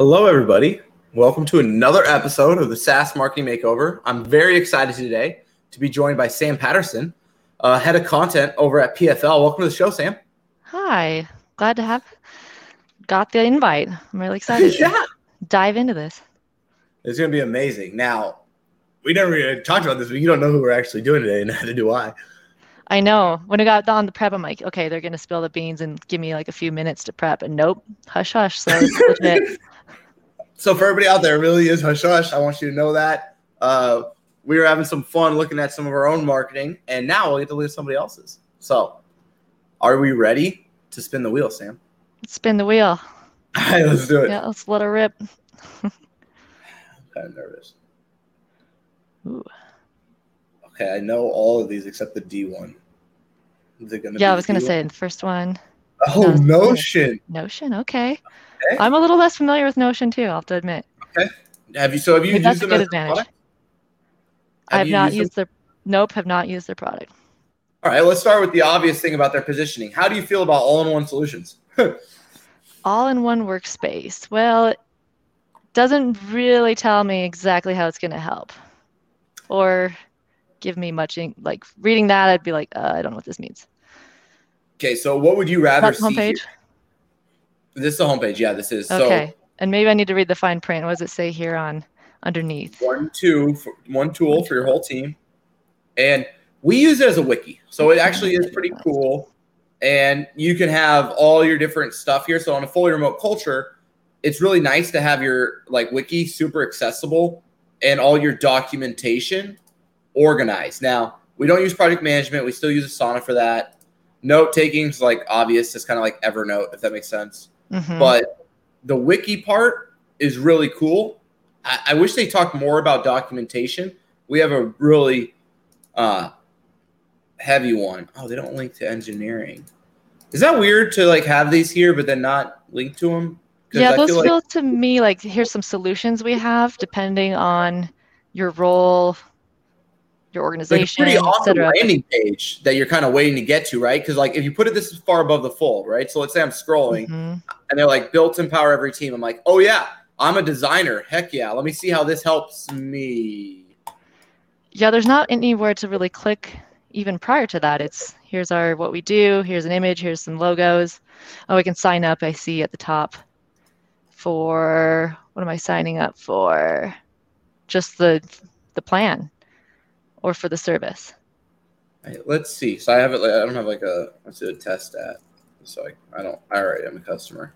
Hello, everybody. Welcome to another episode of the SaaS Marketing Makeover. I'm very excited today to be joined by Sam Patterson, uh, head of content over at PFL. Welcome to the show, Sam. Hi, glad to have got the invite. I'm really excited yeah. to dive into this. It's going to be amazing. Now, we never really talked about this, but you don't know who we're actually doing today, and neither do I. I know. When I got on the prep, I'm like, okay, they're gonna spill the beans and give me like a few minutes to prep, and nope, hush hush. So it's legit. So for everybody out there, it really is hush hush. I want you to know that. Uh, we were having some fun looking at some of our own marketing, and now we'll get to look at somebody else's. So, are we ready to spin the wheel, Sam? Let's spin the wheel. All right, let's do it. Yeah, let's let her rip. I'm kind of nervous. Ooh. Okay, I know all of these except the D one. Is it gonna Yeah, I was gonna D1? say the first one, Oh, No, Notion. Notion. Okay. Okay. I'm a little less familiar with Notion too. I'll have to admit. Okay. Have you? So have you But used a them good as a advantage. product? I have not them? used their. Nope, have not used their product. All right, let's start with the obvious thing about their positioning. How do you feel about all-in-one solutions? all-in-one workspace. Well, it doesn't really tell me exactly how it's going to help, or give me much. In, like reading that, I'd be like, uh, I don't know what this means. Okay, so what would you rather see? homepage. This is the homepage. Yeah, this is. Okay, and maybe I need to read the fine print. What does it say here on underneath? So one, two, for, one tool for your whole team, and we use it as a wiki, so it actually is pretty cool. And you can have all your different stuff here. So on a fully remote culture, it's really nice to have your like wiki super accessible and all your documentation organized. Now we don't use project management; we still use Asana for that. Note taking is like obvious, it's kind of like Evernote, if that makes sense. Mhm. But the wiki part is really cool. I, I wish they talked more about documentation. We have a really uh, heavy one. Oh, they don't link to engineering. Is that weird to like have these here, but then not link to them? yeah, I those feel feel, like to me like here's some solutions we have depending on your role, your like a organization, pretty awesome landing page that you're kind of waiting to get to, right? Because like if you put it this far above the fold, right? So let's say I'm scrolling Mhm. and they're like built to empower every team. I'm like, oh yeah, I'm a designer. Heck yeah. Let me see how this helps me. Yeah, there's not anywhere to really click even prior to that. It's here's our what we do, here's an image, here's some logos. Oh, I can sign up, I see at the top for what am I signing up for? Just the the plan or for the service. Hey, let's see. So I have it. Like, I don't have like a. Let's do a test at. So I, I don't. I already am a customer.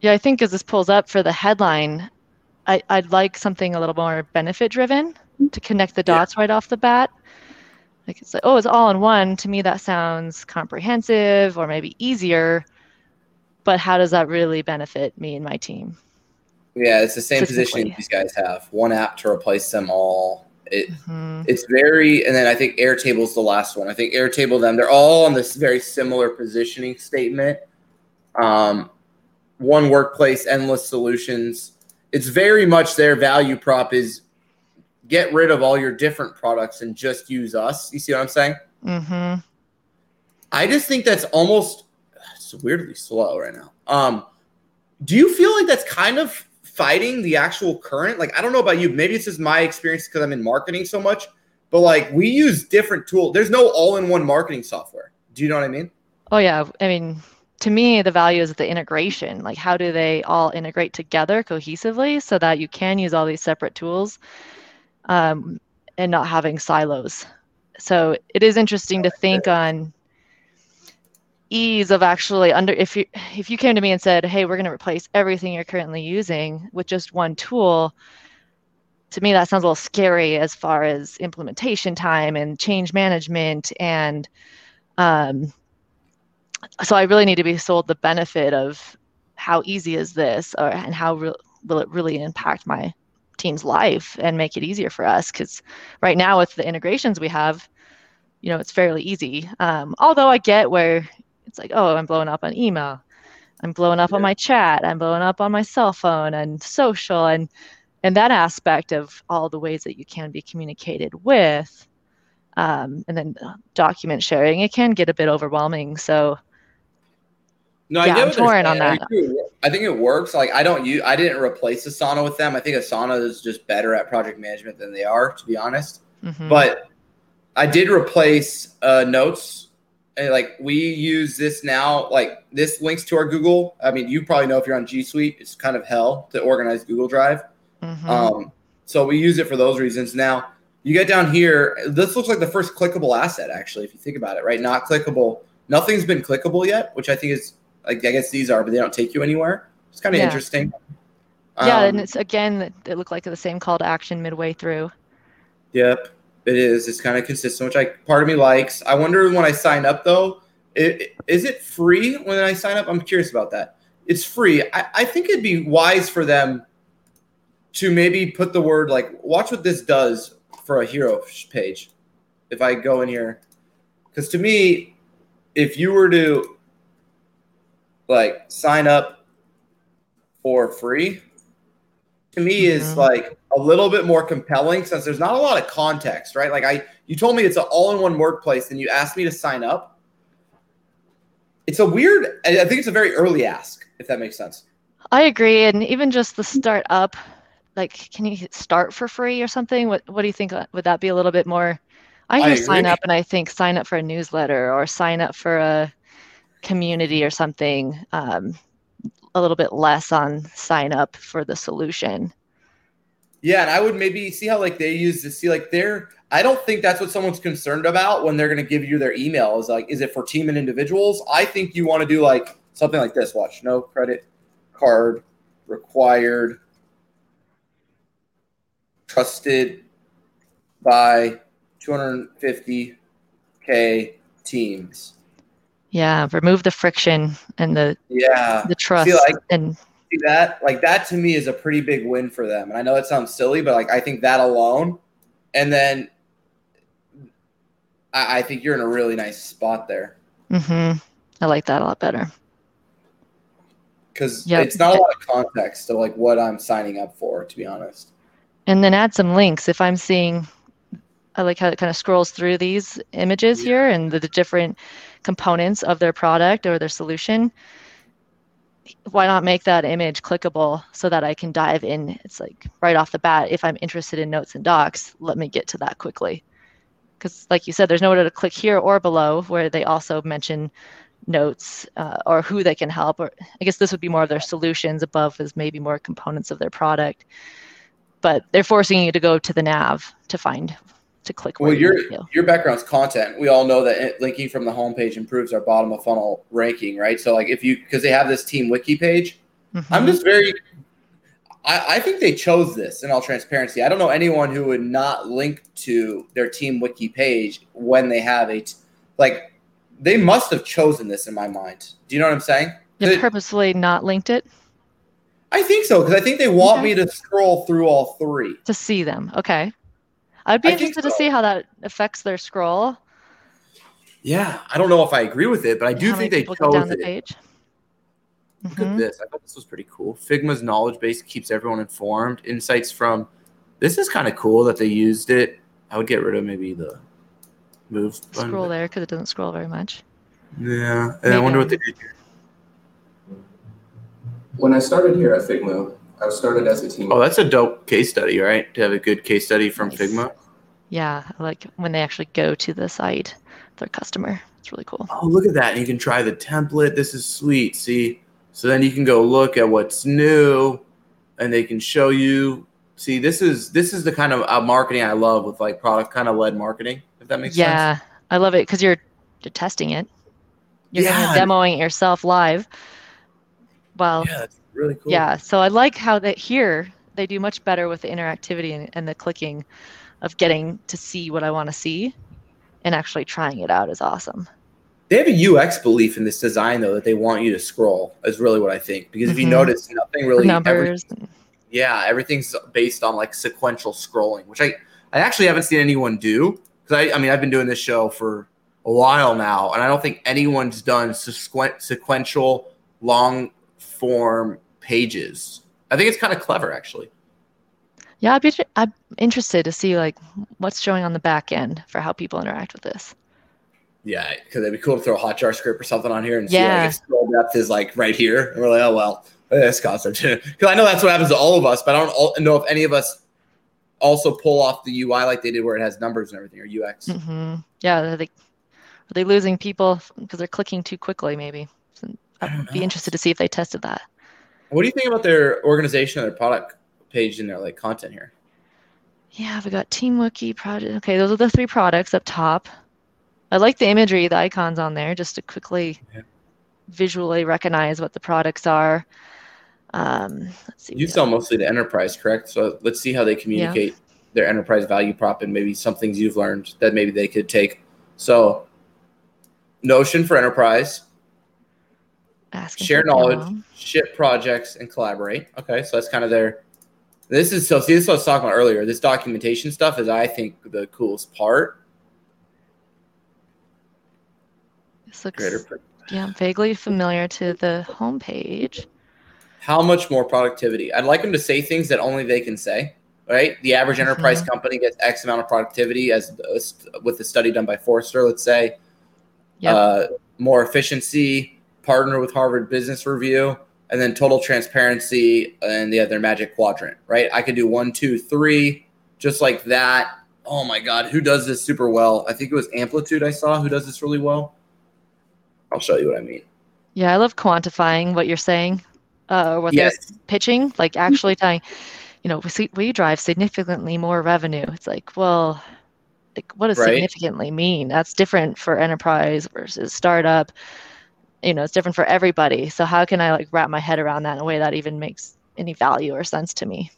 Yeah, I think as this pulls up for the headline, I, I'd like something a little more benefit driven to connect the Yeah. dots right off the bat. Like it's like, oh, it's all in one. To me, that sounds comprehensive or maybe easier. But how does that really benefit me and my team? Yeah, it's the same positioning Specifically. these guys have. One app to replace them all. It Mhm. it's very. And then I think Airtable's the last one. I think Airtable them. They're all on this very similar positioning statement. Um, one workplace, endless solutions. It's very much their value prop is get rid of all your different products and just use us. You see what I'm saying? Mm-hmm. I just think that's almost weirdly slow right now. Um, do you feel like that's kind of fighting the actual current? Like, I don't know about you. Maybe it's just my experience because I'm in marketing so much, but like we use different tools. There's no all-in-one marketing software. Do you know what I mean? Oh yeah, I mean, to me, the value is the integration. Like, how do they all integrate together cohesively so that you can use all these separate tools um, and not having silos? So it is interesting to think on ease of actually under if you if you came to me and said, "Hey, we're going to replace everything you're currently using with just one tool." To me, that sounds a little scary as far as implementation time and change management and um, so I really need to be sold the benefit of how easy is this, or and how re- will it really impact my team's life and make it easier for us? Because right now with the integrations we have, you know, it's fairly easy. Um, although I get where it's like, oh, I'm blowing up on email, I'm blowing up on my chat, I'm blowing up on my cell phone and social, and and that aspect of all the ways that you can be communicated with um, and then document sharing, it can get a bit overwhelming. So no, yeah, I I'm torn on that. I think it works. Like I don't use, I didn't replace Asana with them. I think Asana is just better at project management than they are, to be honest. Mm-hmm. But I did replace uh, Notes. Like we use this now, like this links to our Google. I mean, you probably know if you're on G Suite, it's kind of hell to organize Google Drive. Mm-hmm. Um, so we use it for those reasons. Now you get down here. This looks like the first clickable asset, actually, if you think about it, right? Not clickable. Nothing's been clickable yet, which I think is like I guess these are, but they don't take you anywhere. It's kind of yeah. interesting. Yeah, um, and it's again, it looked like the same call to action midway through. Yep, it is. It's kind of consistent, which I part of me likes. I wonder when I sign up though, it, is it free when I sign up? I'm curious about that. It's free. I, I think it'd be wise for them to maybe put the word like, watch what this does for a hero page. If I go in here, because to me, if you were to like sign up for free to me is mm-hmm. like a little bit more compelling since there's not a lot of context, right? Like I you told me it's an all-in-one workplace and you asked me to sign up. It's a weird I think it's a very early ask, if that makes sense. I agree. And even just the start up, like can you start for free or something? What what do you think would that be a little bit more I hear I sign up and I think sign up for a newsletter or sign up for a community or something um, a little bit less on sign up for the solution. Yeah and i would maybe see how like they use to see like they're i don't think that's what someone's concerned about when they're going to give you their email is like is it for team and individuals? I think you want to do like something like this watch no credit card required trusted by 250k teams yeah, remove the friction and the yeah the trust see, like, and see that like that to me is a pretty big win for them. And I know that sounds silly, but like I think that alone, and then I, I think you're in a really nice spot there. Mm-hmm. I like that a lot better because yep. it's not a lot of context to like what I'm signing up for, to be honest. And then add some links if I'm seeing. I like how it kind of scrolls through these images yeah. here and the, the different components of their product or their solution why not make that image clickable so that I can dive in? It's like right off the bat, if I'm interested in notes and docs, let me get to that quickly. Because, like you said, there's nowhere to click here or below where they also mention notes uh, or who they can help. Or I guess this would be more of their solutions. Above is maybe more components of their product. But they're forcing you to go to the nav to find to click. Well, your your background's content. We all know that linking from the homepage improves our bottom of funnel ranking, right? So like if you because they have this team wiki page, mm-hmm. I'm just very. I, I think they chose this in all transparency. I don't know anyone who would not link to their team wiki page when they have a t- like. They must have chosen this in my mind. Do you know what I'm saying? They purposely not linked it. I think so because I think they want okay. me to scroll through all three to see them. Okay. I'd be I interested so. to see how that affects their scroll. Yeah, I don't know if I agree with it, but I do think they chose down the it. page. Look mm-hmm. at this. I thought this was pretty cool. Figma's knowledge base keeps everyone informed. Insights from this is kind of cool that they used it. I would get rid of maybe the move scroll there because it doesn't scroll very much. Yeah, and maybe. I wonder what they did here. When I started here at Figma, I started as a team. Oh, that's a dope case study, right? To have a good case study from nice. Figma. Yeah, like when they actually go to the site, their customer. It's really cool. Oh, look at that. You can try the template. This is sweet. See? So then you can go look at what's new and they can show you. See, this is this is the kind of uh, marketing I love with like product kind of led marketing, if that makes yeah, sense. Yeah, I love it because you're you're testing it. You're yeah. demoing it yourself live. Well, yeah, really cool. Yeah, so I like how that here they do much better with the interactivity and, and the clicking of getting to see what I want to see and actually trying it out is awesome. They have a UX belief in this design though that they want you to scroll is really what I think because mm-hmm. if you mm-hmm. notice nothing really numbers. Everything, yeah, everything's based on like sequential scrolling, which I I actually haven't seen anyone do because I I mean I've been doing this show for a while now and I don't think anyone's done sequ- sequential long form pages. I think it's kind of clever, actually. Yeah, I'd be I'm interested to see like what's showing on the back end for how people interact with this. Yeah, because it'd be cool to throw a hotjar script or something on here and Yeah. see like scroll depth is like right here. And we're like, oh well, this concept. Because I know that's what happens to all of us, but I don't all, know if any of us also pull off the UI like they did where it has numbers and everything or UX. hmm Yeah, are they are they losing people because they're clicking too quickly? Maybe. So I I'd be know. interested to see if they tested that. What do you think about their organization and their product page and their like content here? Yeah, we got Team Wiki project. Okay, those are the three products up top. I like the imagery, the icons on there, just to quickly Yeah. visually recognize what the products are. Um, let's see. You got- sell mostly the enterprise, correct? So let's see how they communicate their enterprise value prop and maybe some things you've learned that maybe they could take. So Notion for enterprise, asking share knowledge, ship projects, and collaborate. Okay, so that's kind of their. This is so. See, this is what I was talking about earlier. This documentation stuff is, I think, the coolest part. This looks Greater, yeah vaguely familiar to the homepage. how much more productivity? I'd like them to say things that only they can say. Right, the average enterprise company gets X amount of productivity, as with the study done by Forrester. Let's say, Yep. uh, more efficiency, partner with Harvard Business Review, and then total transparency and the other magic quadrant, right? I could do one, two, three, just like that. Oh my God, who does this super well? I think it was Amplitude I saw who does this really well. I'll show you what I mean. Yeah, I love quantifying what you're saying, uh, or what Yes. they're pitching. Like actually telling, you know, we we drive significantly more revenue. It's like, well, like what does Right. significantly mean? That's different for enterprise versus startup. You know, it's different for everybody. So how can I like wrap my head around that in a way that even makes any value or sense to me?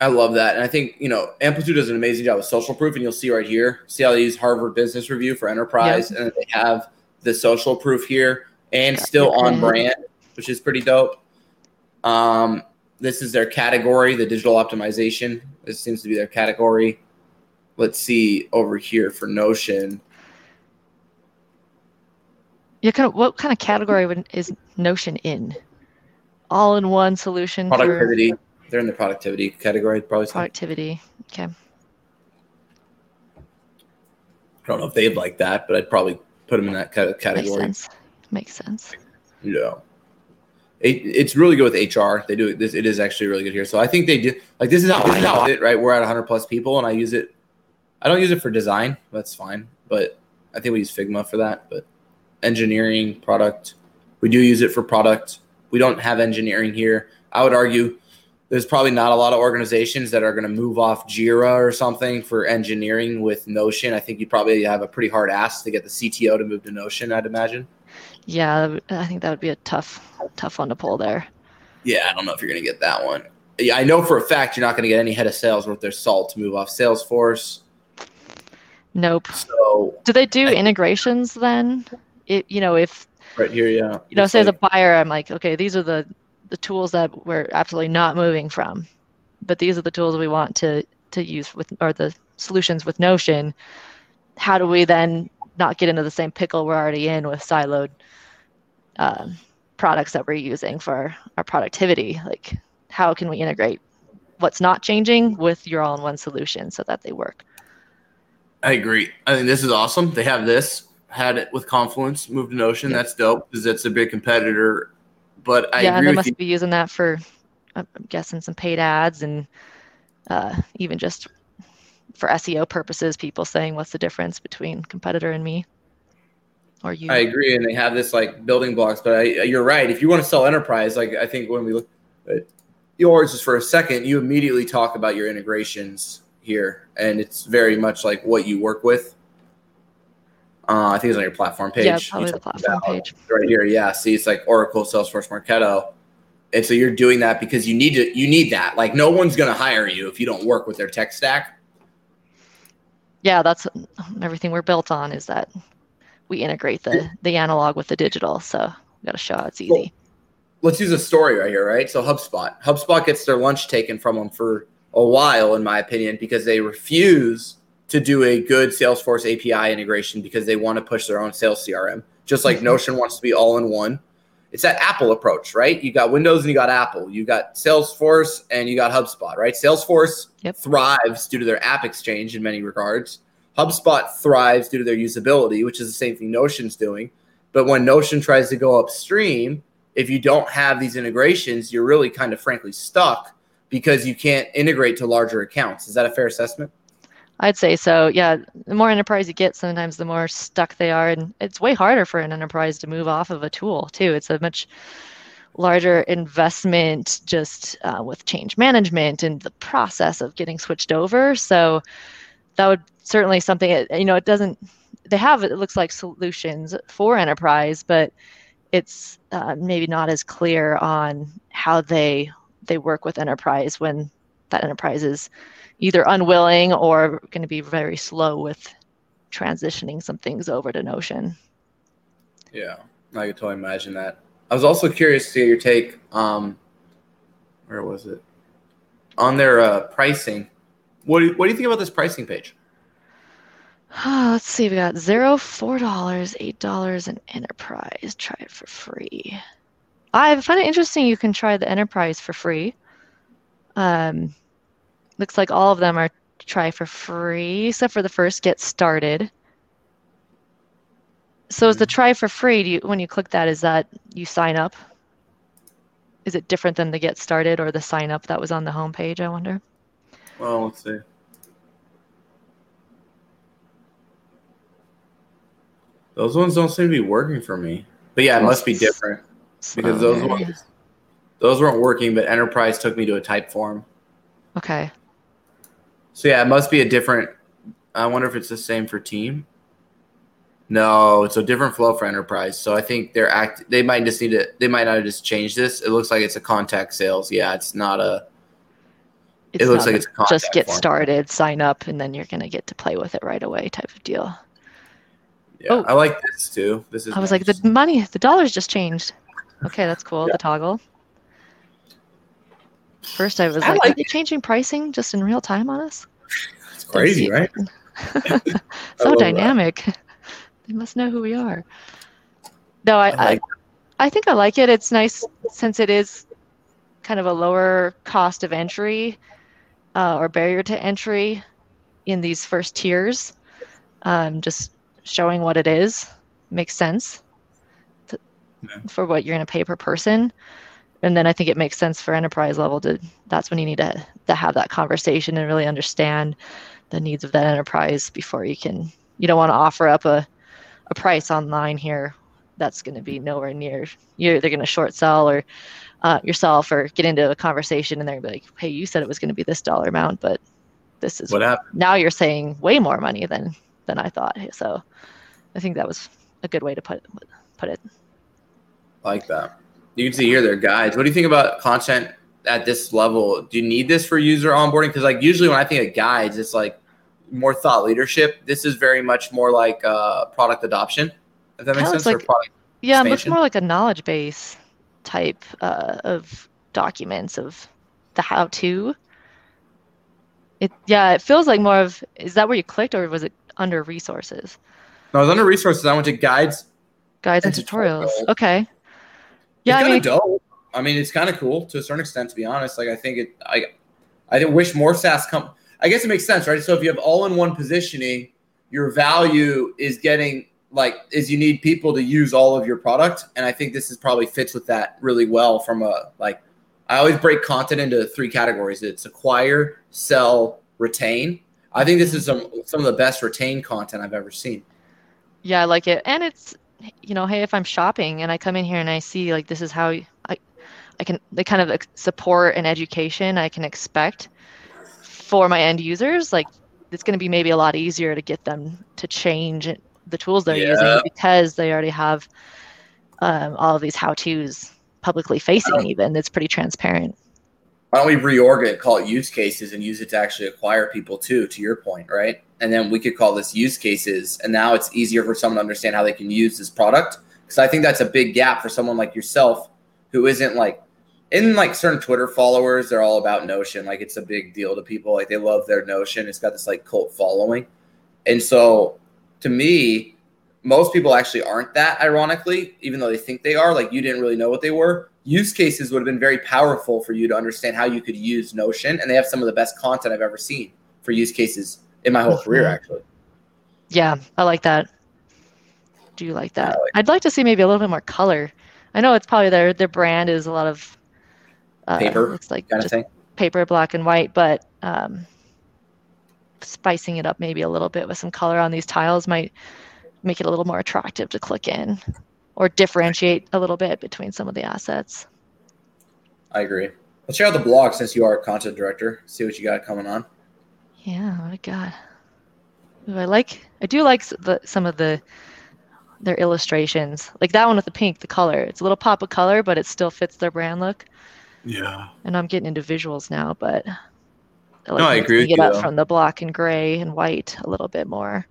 I love that. And I think, you know, Amplitude does an amazing job with social proof. And you'll see right here, see how they use Harvard Business Review for enterprise. And they have the social proof here and still on brand, which is pretty dope. Um, this is their category, the digital optimization. This seems to be their category. Let's see over here for Notion. Yeah, kind of what kind of category would, is Notion in? All in one solution for Productivity. They're in the productivity category, probably. Productivity. Okay. I don't know if they'd like that, but I'd probably put them in that of Makes category. sense. Makes sense. Yeah. It, it's really good with HR. They do it. This, it is actually really good here. So I think they do like this is how I know it, right? We're at 100 plus people, and I use it. I don't use it for design. That's fine, but I think we use Figma for that. But engineering, product, we do use it for product. We don't have engineering here. I would argue there's probably not a lot of organizations that are going to move off Jira or something for engineering with Notion. I think you probably have a pretty hard ask to get the CTO to move to Notion. I'd imagine. Yeah, I think that would be a tough, tough one to pull there. Yeah, I don't know if you're going to get that one. Yeah, I know for a fact you're not going to get any head of sales worth their salt to move off Salesforce. Nope. So Do they do I- integrations then? It, you know, if right here, yeah. you know, It's say as a buyer, I'm like, okay, these are the the tools that we're absolutely not moving from, but these are the tools we want to to use with or the solutions with Notion. How do we then not get into the same pickle we're already in with siloed um, products that we're using for our productivity? Like, how can we integrate what's not changing with your all-in-one solution so that they work? I agree. I think this is awesome. They have this, had it with Confluence, moved to Notion. Yeah. That's dope because it's a big competitor. But I yeah, agree they must you. be using that for, I'm I'm guessing, some paid ads and uh, even just for SEO purposes, people saying what's the difference between competitor and me or you. I agree, and they have this like building blocks. But I, you're right. If you want to sell enterprise, like I think when we look at yours, just for a second, you immediately talk about your integrations here, and it's very much like what you work with. Uh, I think it's on your platform page. Yeah, probably the platform page. right here. Yeah, see, it's like Oracle, Salesforce, Marketo, and so you're doing that because you need to. You need that. Like, no one's going to hire you if you don't work with their tech stack. Yeah, that's everything we're built on is that we integrate the the analog with the digital. So we got to show how it's Cool. easy. let's use a story right here, right? So HubSpot. HubSpot gets their lunch taken from them for a while, in my opinion, because they refuse to do a good Salesforce API integration because they want to push their own sales CRM. Just like Mhm. Notion wants to be all in one. it's that Apple approach, right? You got Windows and you got Apple. You got Salesforce and you got HubSpot, right? Salesforce Yep. thrives due to their app exchange in many regards. HubSpot thrives due to their usability, which is the same thing Notion's doing. But when Notion tries to go upstream, if you don't have these integrations, you're really kind of frankly stuck because you can't integrate to larger accounts. Is that a fair assessment? I'd say so. Yeah, the more enterprise you get, sometimes the more stuck they are, and it's way harder for an enterprise to move off of a tool too. It's a much larger investment just uh, with change management and the process of getting switched over. So that would certainly something. You know, it doesn't. They have it looks like solutions for enterprise, but it's uh, maybe not as clear on how they they work with enterprise when that enterprise is either unwilling or going to be very slow with transitioning some things over to Notion. Yeah, I could totally imagine that. I was also curious to get your take. Um, where was it? On their uh, pricing. What do, you, what do you think about this pricing page? Oh, let's see, we got zero, four dollars, eight dollars, and enterprise. Try it for free. I find it interesting. You can try the enterprise for free. Um, looks like all of them are try for free, except for the first get started. So is the try for free? Do you when you click that, is that you sign up? Is it different than the get started or the sign up that was on the homepage? I wonder. Well, let's see. Those ones don't seem to be working for me. But yeah, it must be different because those ones those weren't working. But Enterprise took me to a Typeform. Okay. So yeah, it must be a different. I wonder if it's the same for team. No, it's a different flow for enterprise. So I think they're act. They might just need to. They might not have just changed this. It looks like it's a contact sales. Yeah, it's not a. It's it looks like it's a contact just get form. started, sign up, and then you're gonna get to play with it right away type of deal. Yeah, Oh. I like this too. This is. I was like, the money, the dollars just changed. Okay, that's cool. Yeah. The toggle. First, I was I like, like are they changing pricing just in real time on us? It's crazy, right? so love that. dynamic. they must know who we are. No, I, I I, I think I like it. It's nice since it is kind of a lower cost of entry uh, or barrier to entry in these first tiers. Um, just showing what it is makes sense to, Yeah. for what you're going to pay per person. And then I think it makes sense for enterprise level to that's when you need to, to have that conversation and really understand the needs of that enterprise before you can you don't want to offer up a, a price online here that's going to be nowhere near you're they're going to short sell or uh, yourself or get into a conversation and they're gonna be like hey you said it was going to be this dollar amount but this is what happened. now you're saying way more money than than i thought so i think that was a good way to put put it like that. You can see here their guides. What do you think about content at this level? Do you need this for user onboarding? Because like usually when I think of guides, it's like more thought leadership. This is very much more like uh, product adoption. If that makes sense. or like- product. yeah looks more like a knowledge base type uh, of documents of the how to it yeah it feels like more of is that where you clicked or was it under resources No, I was under resources. I went to guides. guides and And tutorials tutorials. okay yeah it's i kind mean of dope. I mean, it's kind of cool to a certain extent. To be honest, like I think it. I I wish more SaaS come. I guess it makes sense, right? So if you have all-in-one positioning, your value is getting like is you need people to use all of your product, and I think this is probably fits with that really well. From a like, I always break content into three categories: it's acquire, sell, retain. I think this mm-hmm. is some some of the best retained content I've ever seen. Yeah, I like it. And it's, you know, hey, if I'm shopping and I come in here and I see like this is how I, I can the kind of support and education I can expect for my end users, like it's going to be maybe a lot easier to get them to change the tools they're Yeah. using because they already have um, all of these how-tos publicly facing. Even it's pretty transparent. why don't we reorg it, call it use cases, and use it to actually acquire people too? To your point, right? And then we could call this use cases, and now it's easier for someone to understand how they can use this product. Because I think that's a big gap for someone like yourself, who isn't like in like certain Twitter followers. They're all about Notion, like it's a big deal to people. Like they love their Notion. It's got this like cult following, and so to me, most people actually aren't that ironically even though they think they are like you didn't really know what they were use cases would have been very powerful for you to understand how you could use notion and they have some of the best content i've ever seen for use cases in my whole career Mhm. actually Yeah, I like that. Do you like that? like- I'd like to see maybe a little bit more color. I know it's probably their their brand is a lot of uh, Paper Looks like kind of thing paper, black and white, but um, spicing it up maybe a little bit with some color on these tiles might make it a little more attractive to click in, or differentiate a little bit between some of the assets. i agree let's check out the blog since you are a content director see what you got coming on Yeah, what I got. Ooh, I like. I do like the, some of the their illustrations, like that one with the pink, the color. It's a little pop of color, but it still fits their brand look. Yeah. And I'm getting into visuals now, but I No, I agree with it you, up though. from the black and gray and white a little bit more.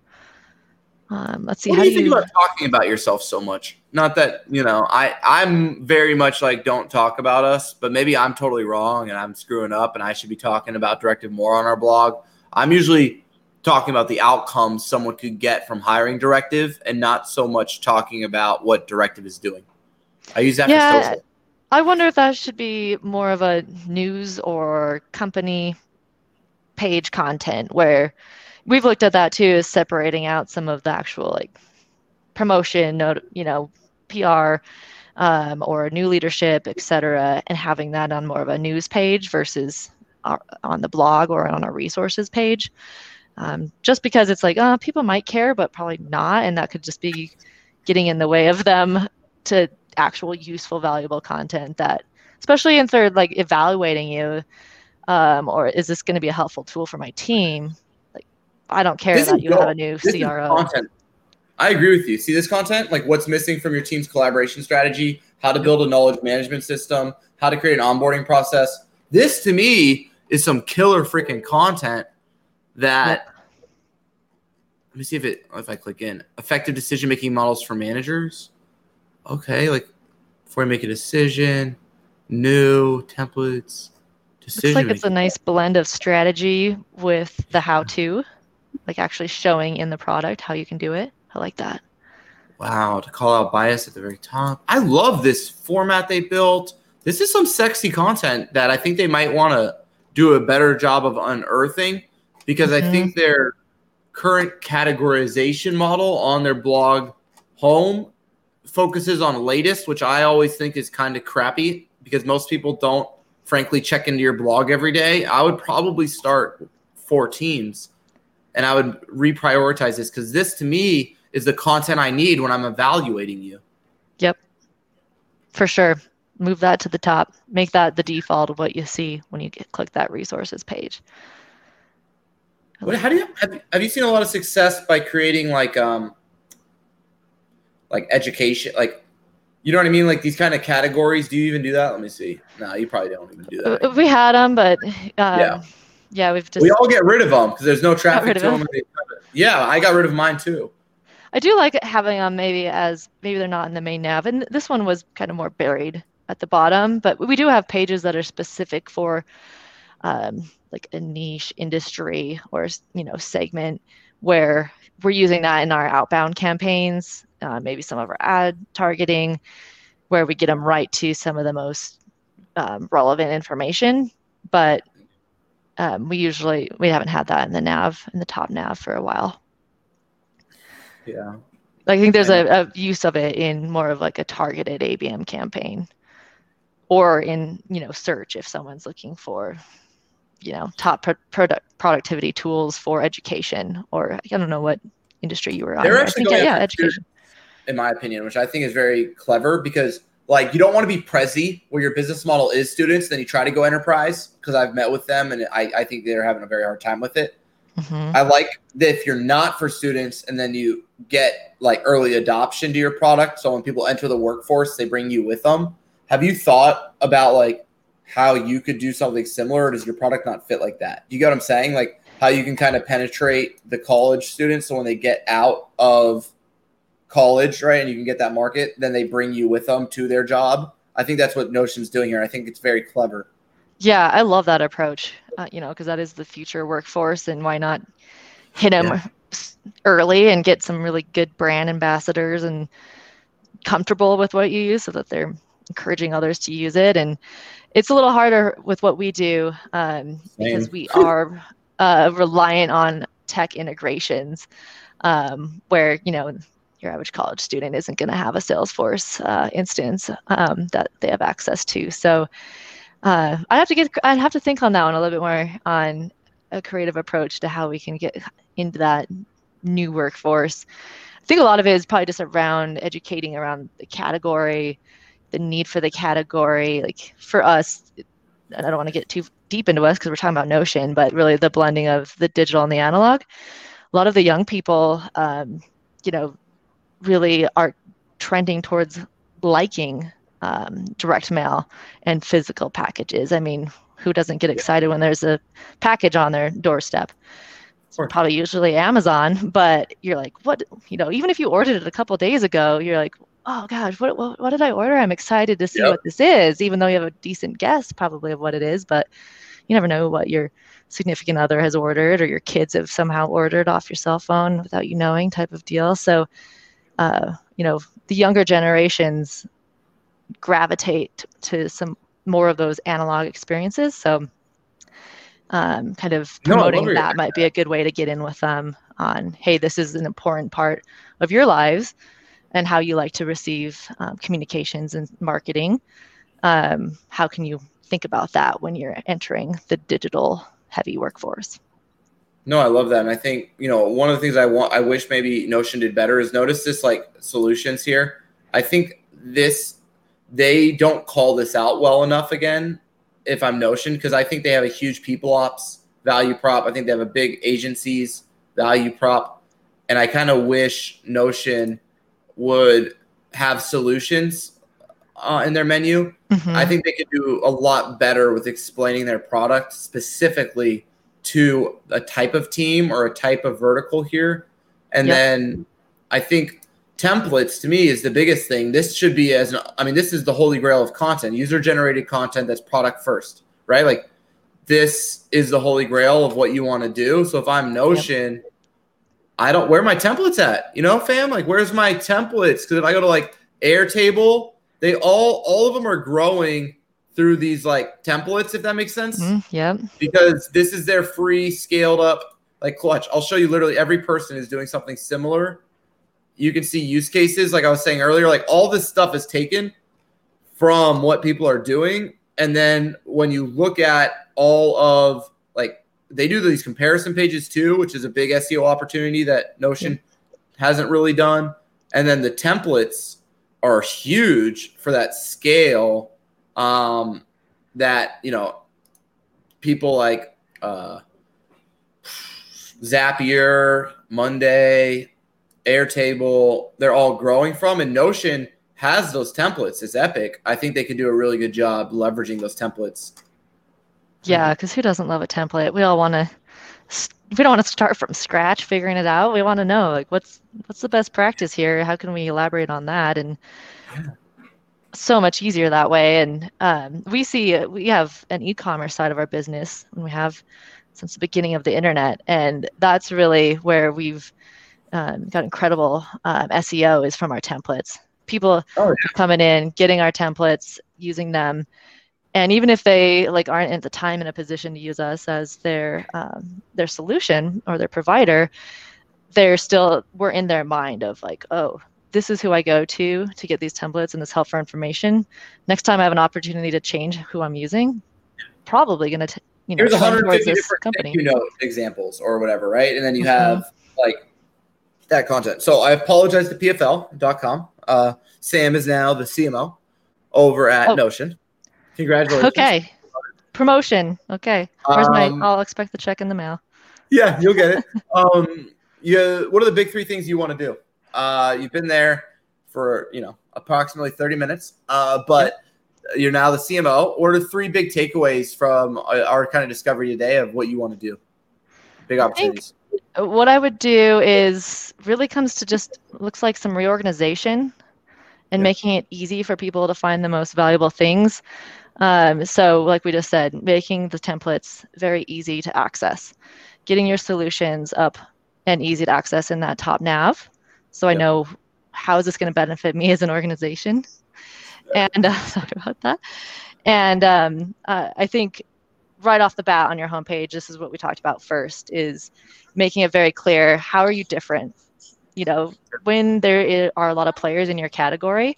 Um, let's see. What how do you think about talking about yourself so much? Not that you know, I I'm very much like don't talk about us, but maybe I'm totally wrong and I'm screwing up, and I should be talking about Directive more on our blog. I'm usually talking about the outcomes someone could get from hiring Directive, and not so much talking about what Directive is doing. I use that Yeah, for social. I wonder if that should be more of a news or company page content where we've looked at that too, is separating out some of the actual like promotion, you know, PR um, or new leadership, et cetera, and having that on more of a news page versus our, on the blog or on our resources page. Um, just because it's like, uh, people might care, but probably not. And that could just be getting in the way of them to actual useful, valuable content that, especially if they're like evaluating you, um, or is this going to be a helpful tool for my team? Like, I don't care This that you have a new This CRO. content. I agree with you. See this content, like what's missing from your team's collaboration strategy, how to build a knowledge management system, how to create an onboarding process. This to me is some killer freaking content that let me see if it if I click in. Effective decision making models for managers. Okay, like before I make a decision, new templates, decision. Looks like it's a nice blend of strategy with the how-to, like actually showing in the product how you can do it. I like that. Wow, to call out bias at the very top. I love this format they built. This is some sexy content that I think they might want to do a better job of unearthing because I Mhm. think their current categorization model on their blog home focuses on latest, which I always think is kind of crappy because most people don't frankly check into your blog every day. I would probably start four teams and I would reprioritize this because this to me is the content I need when I'm evaluating you. Yep, for sure. Move that to the top. Make that the default of what you see when you get, click that resources page. What, how do you have, have you seen a lot of success by creating like um like education like you know what I mean like these kind of categories? Do you even do that? Let me see. No, you probably don't even do that. Uh, We had them, but um, Yeah. yeah. we've just. we all get rid of them because there's no traffic to of them. Yeah, I got rid of mine too. I do like having them maybe as maybe they're not in the main nav, and this one was kind of more buried at the bottom. But we do have pages that are specific for um, like a niche industry or you know segment where we're using that in our outbound campaigns, uh, maybe some of our ad targeting, where we get them right to some of the most um, relevant information. But um, we usually we haven't had that in the nav in the top nav for a while. Yeah. I think there's a use of it in more of like a targeted ABM campaign or in, you know, search if someone's looking for, you know, top pro- product productivity tools for education or I don't know what industry you were on. They're actually think, yeah, education. in my opinion, which I think is very clever because like you don't want to be Prezi where your business model is students, then you try to go enterprise because I've met with them and I, I think they're having a very hard time with it. Mhm. I like that if you're not for students and then you get like early adoption to your product. So when people enter the workforce, they bring you with them. Have you thought about like how you could do something similar? Or does your product not fit like that? Do you get what I'm saying? Like how you can kind of penetrate the college students. So when they get out of college, right, and you can get that market, then they bring you with them to their job. I think that's what Notion's doing here. I think it's very clever. Yeah, I love that approach, uh, you know, because that is the future workforce and why not hit them Yeah. early and get some really good brand ambassadors and comfortable with what you use so that they're encouraging others to use it. And it's a little harder with what we do um, because we are uh, reliant on tech integrations um, where you know your average college student isn't going to have a salesforce uh, instance um, that they have access to. So uh, i have to get i'd have to think on that one a little bit more on a creative approach to how we can get into that new workforce. I think a lot of it is probably just around educating around the category the need for the category like for us and i don't want to get too deep into us because we're talking about notion but really the blending of the digital and the analog. A lot of the young people um, you know really are trending towards liking um, direct mail and physical packages. I mean who doesn't get excited when there's a package on their doorstep? It's probably usually amazon but you're like what? You know even if you ordered it a couple days ago you're like oh gosh, what, what, what did I order? I'm excited to see yep. what this is, even though you have a decent guess probably of what it is, but you never know what your significant other has ordered or your kids have somehow ordered off your cell phone without you knowing type of deal. So, uh, you know, the younger generations gravitate to some more of those analog experiences. So, um, kind of promoting no, that might be a good way to get in with them on, hey, this is an important part of your lives and how you like to receive um, communications and marketing. Um, how can you think about that when you're entering the digital heavy workforce? No, I love that. And I think, you know, one of the things I want, I wish maybe Notion did better is notice this like solutions here. I think this, they don't call this out well enough again, if I'm Notion, because I think they have a huge people ops value prop. I think they have a big agencies value prop. And I kind of wish Notion would have solutions uh, in their menu. Mm-hmm. I think they could do a lot better with explaining their product specifically to a type of team or a type of vertical here. And yep. then I think templates to me is the biggest thing. This should be as an, I mean, this is the holy grail of content, user generated content that's product first, right? Like this is the holy grail of what you want to do. So if I'm Notion, yep. I don't where my templates at, you know, fam. Like, where's my templates? Because if I go to like Airtable, they all all of them are growing through these like templates, if that makes sense. Mm, yeah. Because this is their free scaled up like clutch. I'll show you literally every person is doing something similar. You can see use cases, like I was saying earlier, like all this stuff is taken from what people are doing. And then when you look at all of they do these comparison pages too, which is a big SEO opportunity that Notion hasn't really done. And then the templates are huge for that scale um, that, you know, people like uh, Zapier, Monday, Airtable, they're all growing from. And Notion has those templates. It's epic. I think they could do a really good job leveraging those templates yeah, because who doesn't love a template? We all want to. We don't want to start from scratch figuring it out. We want to know like what's what's the best practice here. How can we elaborate on that? And yeah. so much easier that way. And um, we see we have an e-commerce side of our business, and we have since the beginning of the internet, and that's really where we've um, got incredible um, SEO is from our templates. People oh, yeah. coming in, getting our templates, using them and even if they like aren't at the time in a position to use us as their um, their solution or their provider they're still we're in their mind of like oh this is who i go to to get these templates and this helpful information next time i have an opportunity to change who i'm using probably going to you know here's 150 different company. you know examples or whatever right and then you mm-hmm. have like that content so i apologize to pfl.com uh, sam is now the cmo over at oh. notion Congratulations. Okay. Promotion. Okay. Where's um, my? I'll expect the check in the mail. Yeah, you'll get it. um, you. What are the big three things you want to do? Uh, you've been there for you know approximately thirty minutes. Uh, but you're now the CMO. What are the three big takeaways from our kind of discovery today of what you want to do? Big opportunities. I what I would do is really comes to just looks like some reorganization and yeah. making it easy for people to find the most valuable things. Um, so, like we just said, making the templates very easy to access, getting your solutions up and easy to access in that top nav. So I know how is this going to benefit me as an organization. And uh, sorry about that. And um, uh, I think right off the bat on your homepage, this is what we talked about first: is making it very clear how are you different. You know, when there are a lot of players in your category,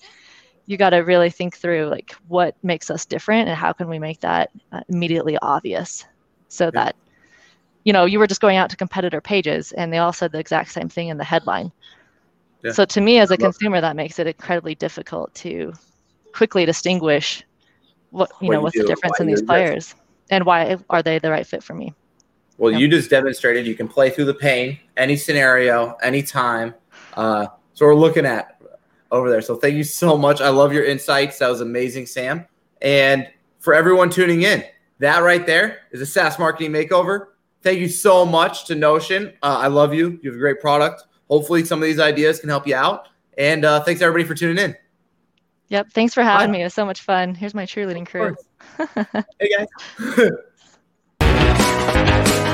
you got to really think through like what makes us different and how can we make that uh, immediately obvious, so that you know you were just going out to competitor pages and they all said the exact same thing in the headline. Yeah. So to me as a consumer, that makes it incredibly difficult to quickly distinguish what you What know you what's do, the difference in these players and why are they the right fit for me. Well, Yep. you just demonstrated you can play through the pain, any scenario, anytime. Uh, so we're looking at over there. So thank you so much. I love your insights. That was amazing, Sam. And for everyone tuning in, that right there is a SaaS marketing makeover. Thank you so much to Notion. Uh, I love you. You have a great product. Hopefully, some of these ideas can help you out. And uh, thanks everybody for tuning in. Yep. Thanks for having Bye. me. It was so much fun. Here's my cheerleading crew. Hey guys.